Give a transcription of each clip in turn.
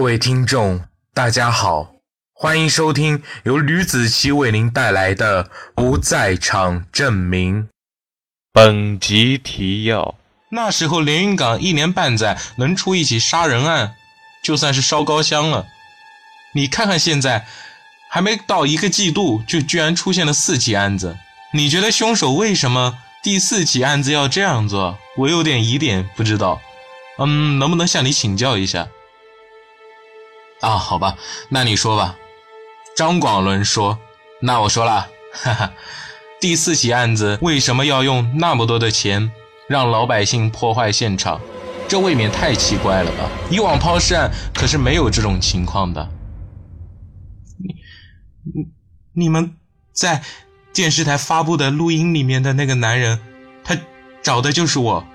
各位听众，大家好，欢迎收听由吕子奇为您带来的《不在场证明》。本集提要：那时候连云港一年半载能出一起杀人案，就算是烧高香了。你看看现在，还没到一个季度，就居然出现了四起案子。你觉得凶手为什么第四起案子要这样做？我有点疑点，不知道。嗯，能不能向你请教一下？啊，好吧，那你说吧。张广伦说：“那我说了，哈哈，第四起案子为什么要用那么多的钱让老百姓破坏现场？这未免太奇怪了吧？以往抛尸案可是没有这种情况的。你、你、们在电视台发布的录音里面的那个男人，他找的就是我。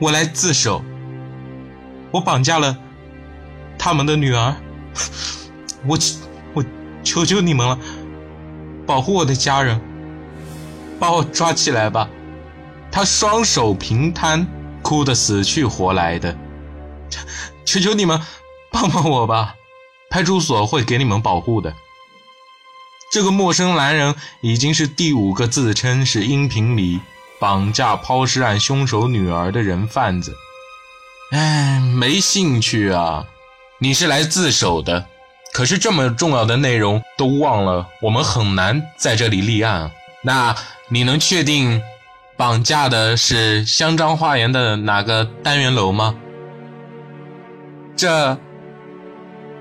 我来自首，我绑架了。”他们的女儿，我我求求你们了，保护我的家人，把我抓起来吧！他双手平摊，哭得死去活来的，求求你们帮帮我吧！派出所会给你们保护的。这个陌生男人已经是第五个自称是音频里绑架抛尸案凶手女儿的人贩子。哎，没兴趣啊！你是来自首的，可是这么重要的内容都忘了，我们很难在这里立案。那你能确定绑架的是香樟花园的哪个单元楼吗？这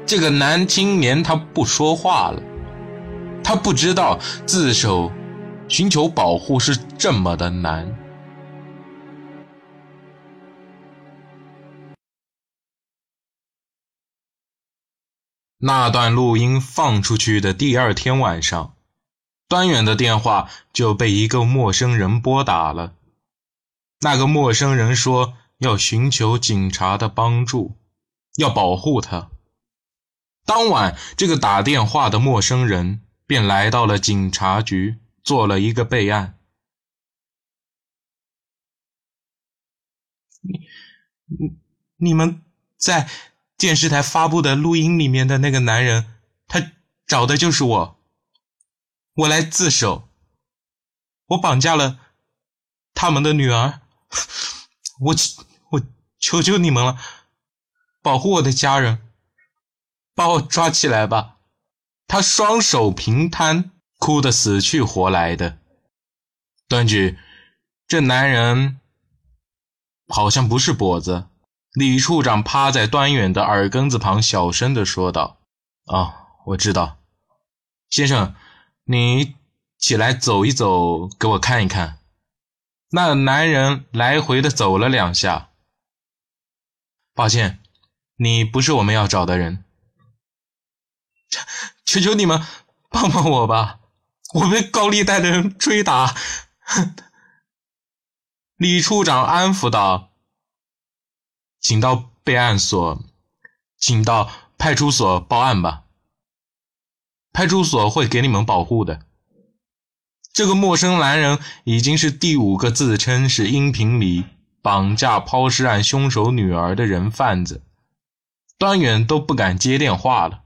这个男青年他不说话了，他不知道自首、寻求保护是这么的难。那段录音放出去的第二天晚上，端远的电话就被一个陌生人拨打了。那个陌生人说要寻求警察的帮助，要保护他。当晚，这个打电话的陌生人便来到了警察局，做了一个备案。你、你、你们在？电视台发布的录音里面的那个男人，他找的就是我。我来自首，我绑架了他们的女儿，我我求求你们了，保护我的家人，把我抓起来吧！他双手平摊，哭得死去活来的。段局，这男人好像不是跛子。李处长趴在端远的耳根子旁，小声的说道：“啊，我知道，先生，你起来走一走，给我看一看。”那男人来回的走了两下。抱歉，你不是我们要找的人。求求你们帮帮我吧，我被高利贷的人追打。李处长安抚道。请到备案所，请到派出所报案吧。派出所会给你们保护的。这个陌生男人已经是第五个自称是音频里绑架抛尸案凶手女儿的人贩子，端远都不敢接电话了。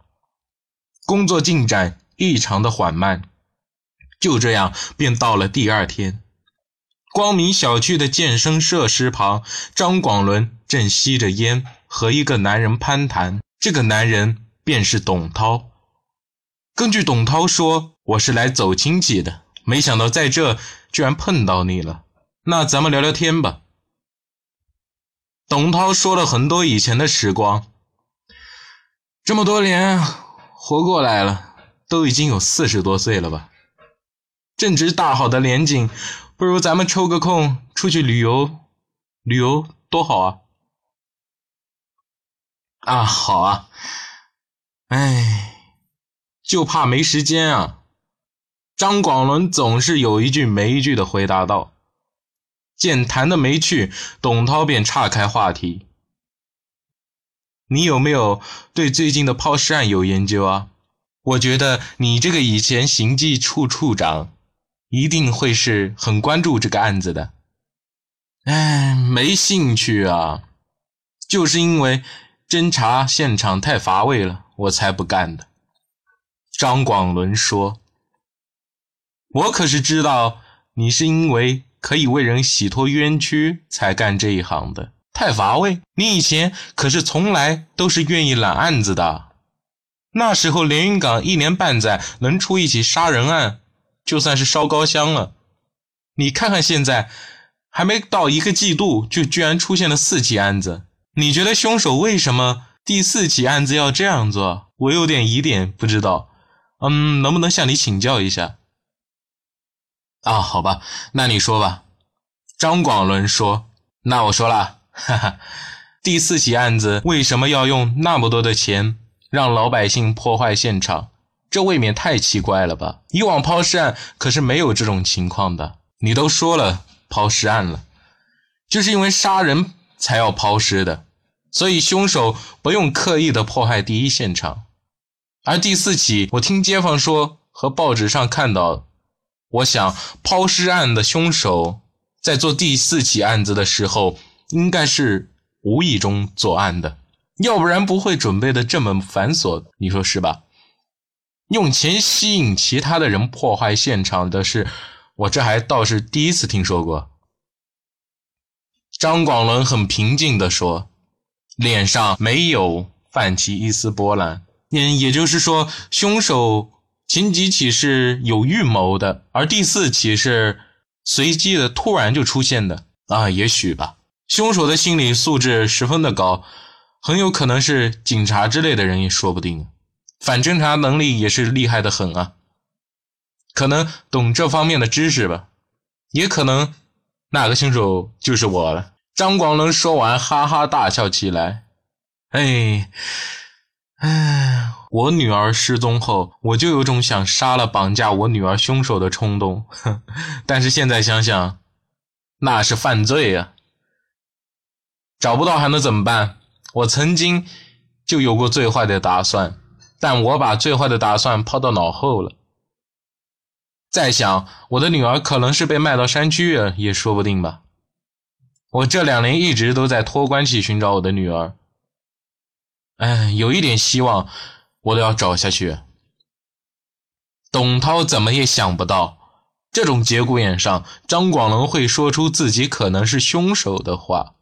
工作进展异常的缓慢，就这样便到了第二天。光明小区的健身设施旁，张广伦正吸着烟，和一个男人攀谈。这个男人便是董涛。根据董涛说，我是来走亲戚的，没想到在这居然碰到你了。那咱们聊聊天吧。董涛说了很多以前的时光，这么多年活过来了，都已经有四十多岁了吧？正值大好的年景。不如咱们抽个空出去旅游，旅游多好啊！啊，好啊！哎，就怕没时间啊！张广伦总是有一句没一句的回答道。见谈的没趣，董涛便岔开话题：“你有没有对最近的抛尸案有研究啊？我觉得你这个以前刑技处处长。”一定会是很关注这个案子的，哎，没兴趣啊，就是因为侦查现场太乏味了，我才不干的。张广伦说：“我可是知道你是因为可以为人洗脱冤屈才干这一行的。太乏味？你以前可是从来都是愿意揽案子的。那时候连云港一年半载能出一起杀人案，就算是烧高香了。你看看现在，还没到一个季度，就居然出现了四起案子。你觉得凶手为什么第四起案子要这样做？我有点疑点，不知道。”嗯，能不能向你请教一下？啊，好吧，那你说吧。张广伦说：“那我说了，哈哈，第四起案子为什么要用那么多的钱让老百姓破坏现场？这未免太奇怪了吧？以往抛尸案可是没有这种情况的。你都说了抛尸案了，就是因为杀人才要抛尸的，所以凶手不用刻意的破坏第一现场。”而第四起，我听街坊说和报纸上看到，我想抛尸案的凶手在做第四起案子的时候，应该是无意中作案的，要不然不会准备的这么繁琐，你说是吧？用钱吸引其他的人破坏现场的事，我这还倒是第一次听说过。张广伦很平静地说，脸上没有泛起一丝波澜。嗯，也就是说，凶手前几起是有预谋的，而第四起是随机的、突然就出现的啊，也许吧。凶手的心理素质十分的高，很有可能是警察之类的人也说不定。反侦查能力也是厉害的很啊，可能懂这方面的知识吧，也可能那个凶手就是我了。张广伦说完，哈哈大笑起来，哎。唉，我女儿失踪后，我就有种想杀了绑架我女儿凶手的冲动。但是现在想想，那是犯罪呀！找不到还能怎么办？我曾经就有过最坏的打算，但我把最坏的打算抛到脑后了。再想，我的女儿可能是被卖到山区了，也说不定吧。我这两年一直都在托关系寻找我的女儿。哎，有一点希望，我都要找下去。董涛怎么也想不到，这种节骨眼上，张广龙会说出自己可能是凶手的话。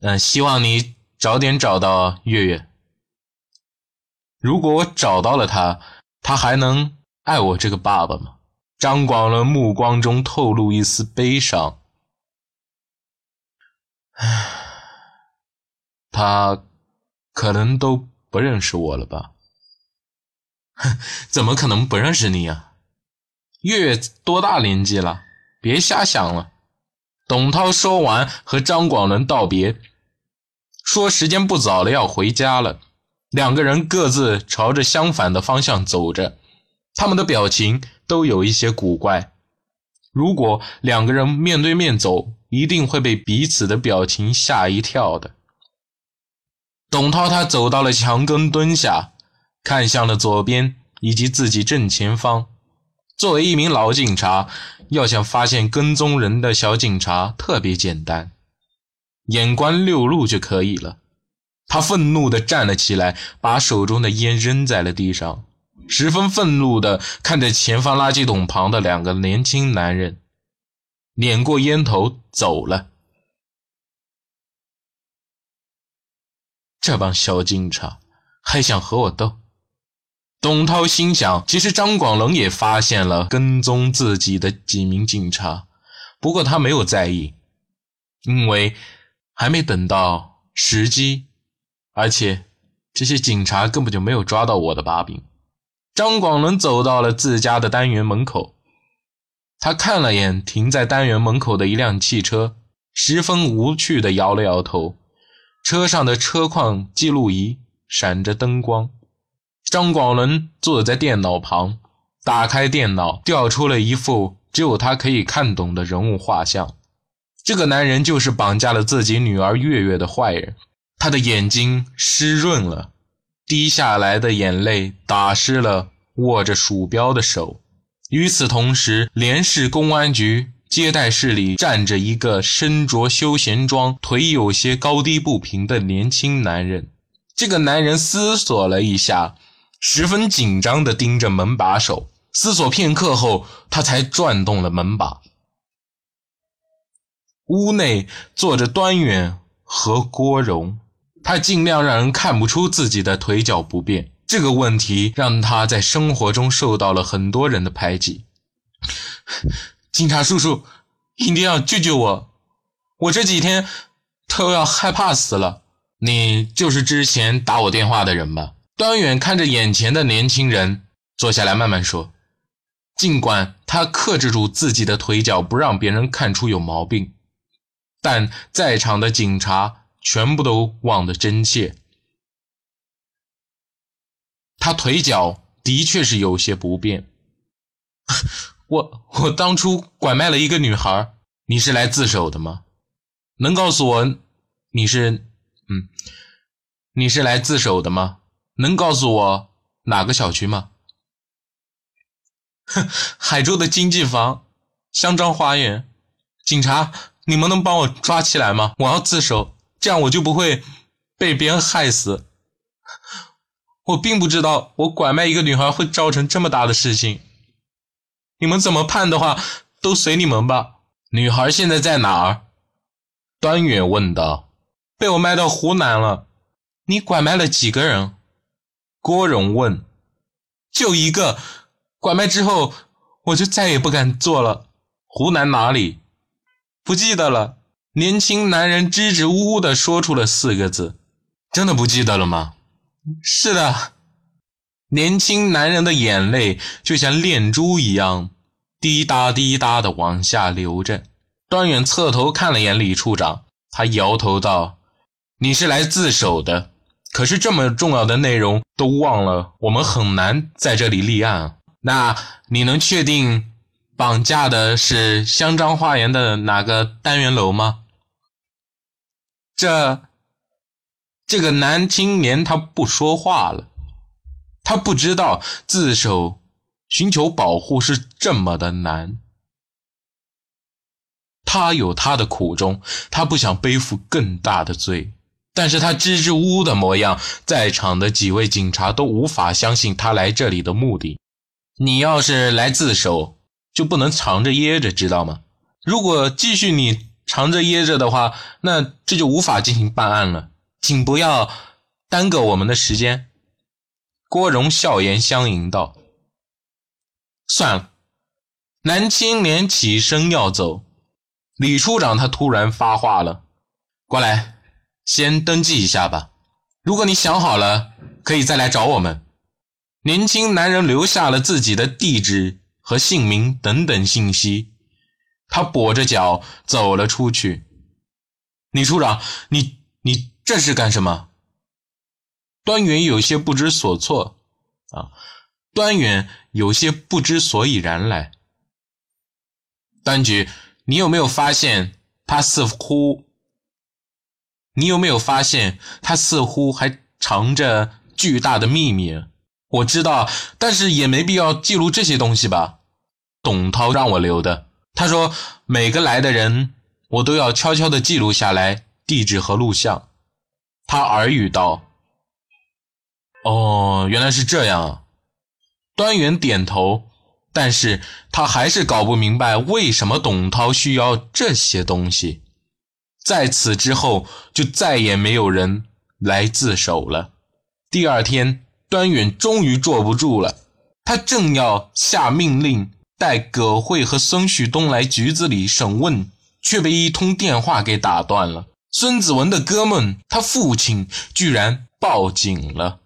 嗯，希望你早点找到月月。如果我找到了他，他还能爱我这个爸爸吗？张广伦目光中透露一丝悲伤。唉。他可能都不认识我了吧？哼，怎么可能不认识你啊？月月多大年纪了？别瞎想了。董涛说完，和张广伦道别，说时间不早了，要回家了。两个人各自朝着相反的方向走着，他们的表情都有一些古怪。如果两个人面对面走，一定会被彼此的表情吓一跳的。董涛他走到了墙根，蹲下，看向了左边以及自己正前方。作为一名老警察，要想发现跟踪人的小警察特别简单，眼观六路就可以了。他愤怒地站了起来，把手中的烟扔在了地上，十分愤怒地看着前方垃圾桶旁的两个年轻男人，捻过烟头走了。这帮小警察还想和我斗？董涛心想。其实张广龙也发现了跟踪自己的几名警察，不过他没有在意，因为还没等到时机，而且这些警察根本就没有抓到我的把柄。张广伦走到了自家的单元门口，他看了眼停在单元门口的一辆汽车，十分无趣地摇了摇头。车上的车况记录仪闪着灯光，张广伦坐在电脑旁，打开电脑，调出了一幅只有他可以看懂的人物画像。这个男人就是绑架了自己女儿月月的坏人。他的眼睛湿润了，滴下来的眼泪打湿了握着鼠标的手。与此同时，连市公安局。接待室里站着一个身着休闲装、腿有些高低不平的年轻男人。这个男人思索了一下，十分紧张地盯着门把手。思索片刻后，他才转动了门把。屋内坐着端远和郭荣，他尽量让人看不出自己的腿脚不便。这个问题让他在生活中受到了很多人的排挤。警察叔叔，一定要救救我！我这几天都要害怕死了。你就是之前打我电话的人吧？端远看着眼前的年轻人，坐下来慢慢说。尽管他克制住自己的腿脚，不让别人看出有毛病，但在场的警察全部都望得真切。他腿脚的确是有些不便。我我当初拐卖了一个女孩，你是来自首的吗？能告诉我你是嗯，你是来自首的吗？能告诉我哪个小区吗？哼，海州的经济房，香樟花园。警察，你们能帮我抓起来吗？我要自首，这样我就不会被别人害死。我并不知道我拐卖一个女孩会造成这么大的事情。你们怎么判的话，都随你们吧。女孩现在在哪儿？端远问道。被我卖到湖南了。你拐卖了几个人？郭荣问。就一个。拐卖之后，我就再也不敢做了。湖南哪里？不记得了。年轻男人支支吾吾地说出了四个字：“真的不记得了吗？”是的。年轻男人的眼泪就像链珠一样，滴答滴答地往下流着。端远侧头看了眼李处长，他摇头道：“你是来自首的，可是这么重要的内容都忘了，我们很难在这里立案。”那你能确定绑架的是香樟花园的哪个单元楼吗？这这个男青年他不说话了，他不知道自首、寻求保护是这么的难。他有他的苦衷，他不想背负更大的罪，但是他支支吾吾的模样，在场的几位警察都无法相信他来这里的目的。你要是来自首，就不能藏着掖着，知道吗？如果继续你藏着掖着的话，那这就无法进行办案了。请不要耽搁我们的时间。”郭荣笑颜相迎道。“算了。”男青年起身要走，李处长他突然发话了：“过来，先登记一下吧。如果你想好了，可以再来找我们。”年轻男人留下了自己的地址和姓名等等信息，他跛着脚走了出去。李处长，你你这是干什么？端远有些不知所措。啊，端远有些不知所以然来。端局，你有没有发现他似乎？你有没有发现他似乎还藏着巨大的秘密？我知道，但是也没必要记录这些东西吧？董涛让我留的。他说每个来的人，我都要悄悄地记录下来地址和录像。他耳语道：“哦，原来是这样。”端远点头，但是他还是搞不明白为什么董涛需要这些东西。在此之后，就再也没有人来自首了。第二天。端远终于坐不住了，他正要下命令待葛慧和孙旭东来局子里审问，却被一通电话给打断了。孙子文的哥们，他父亲居然报警了。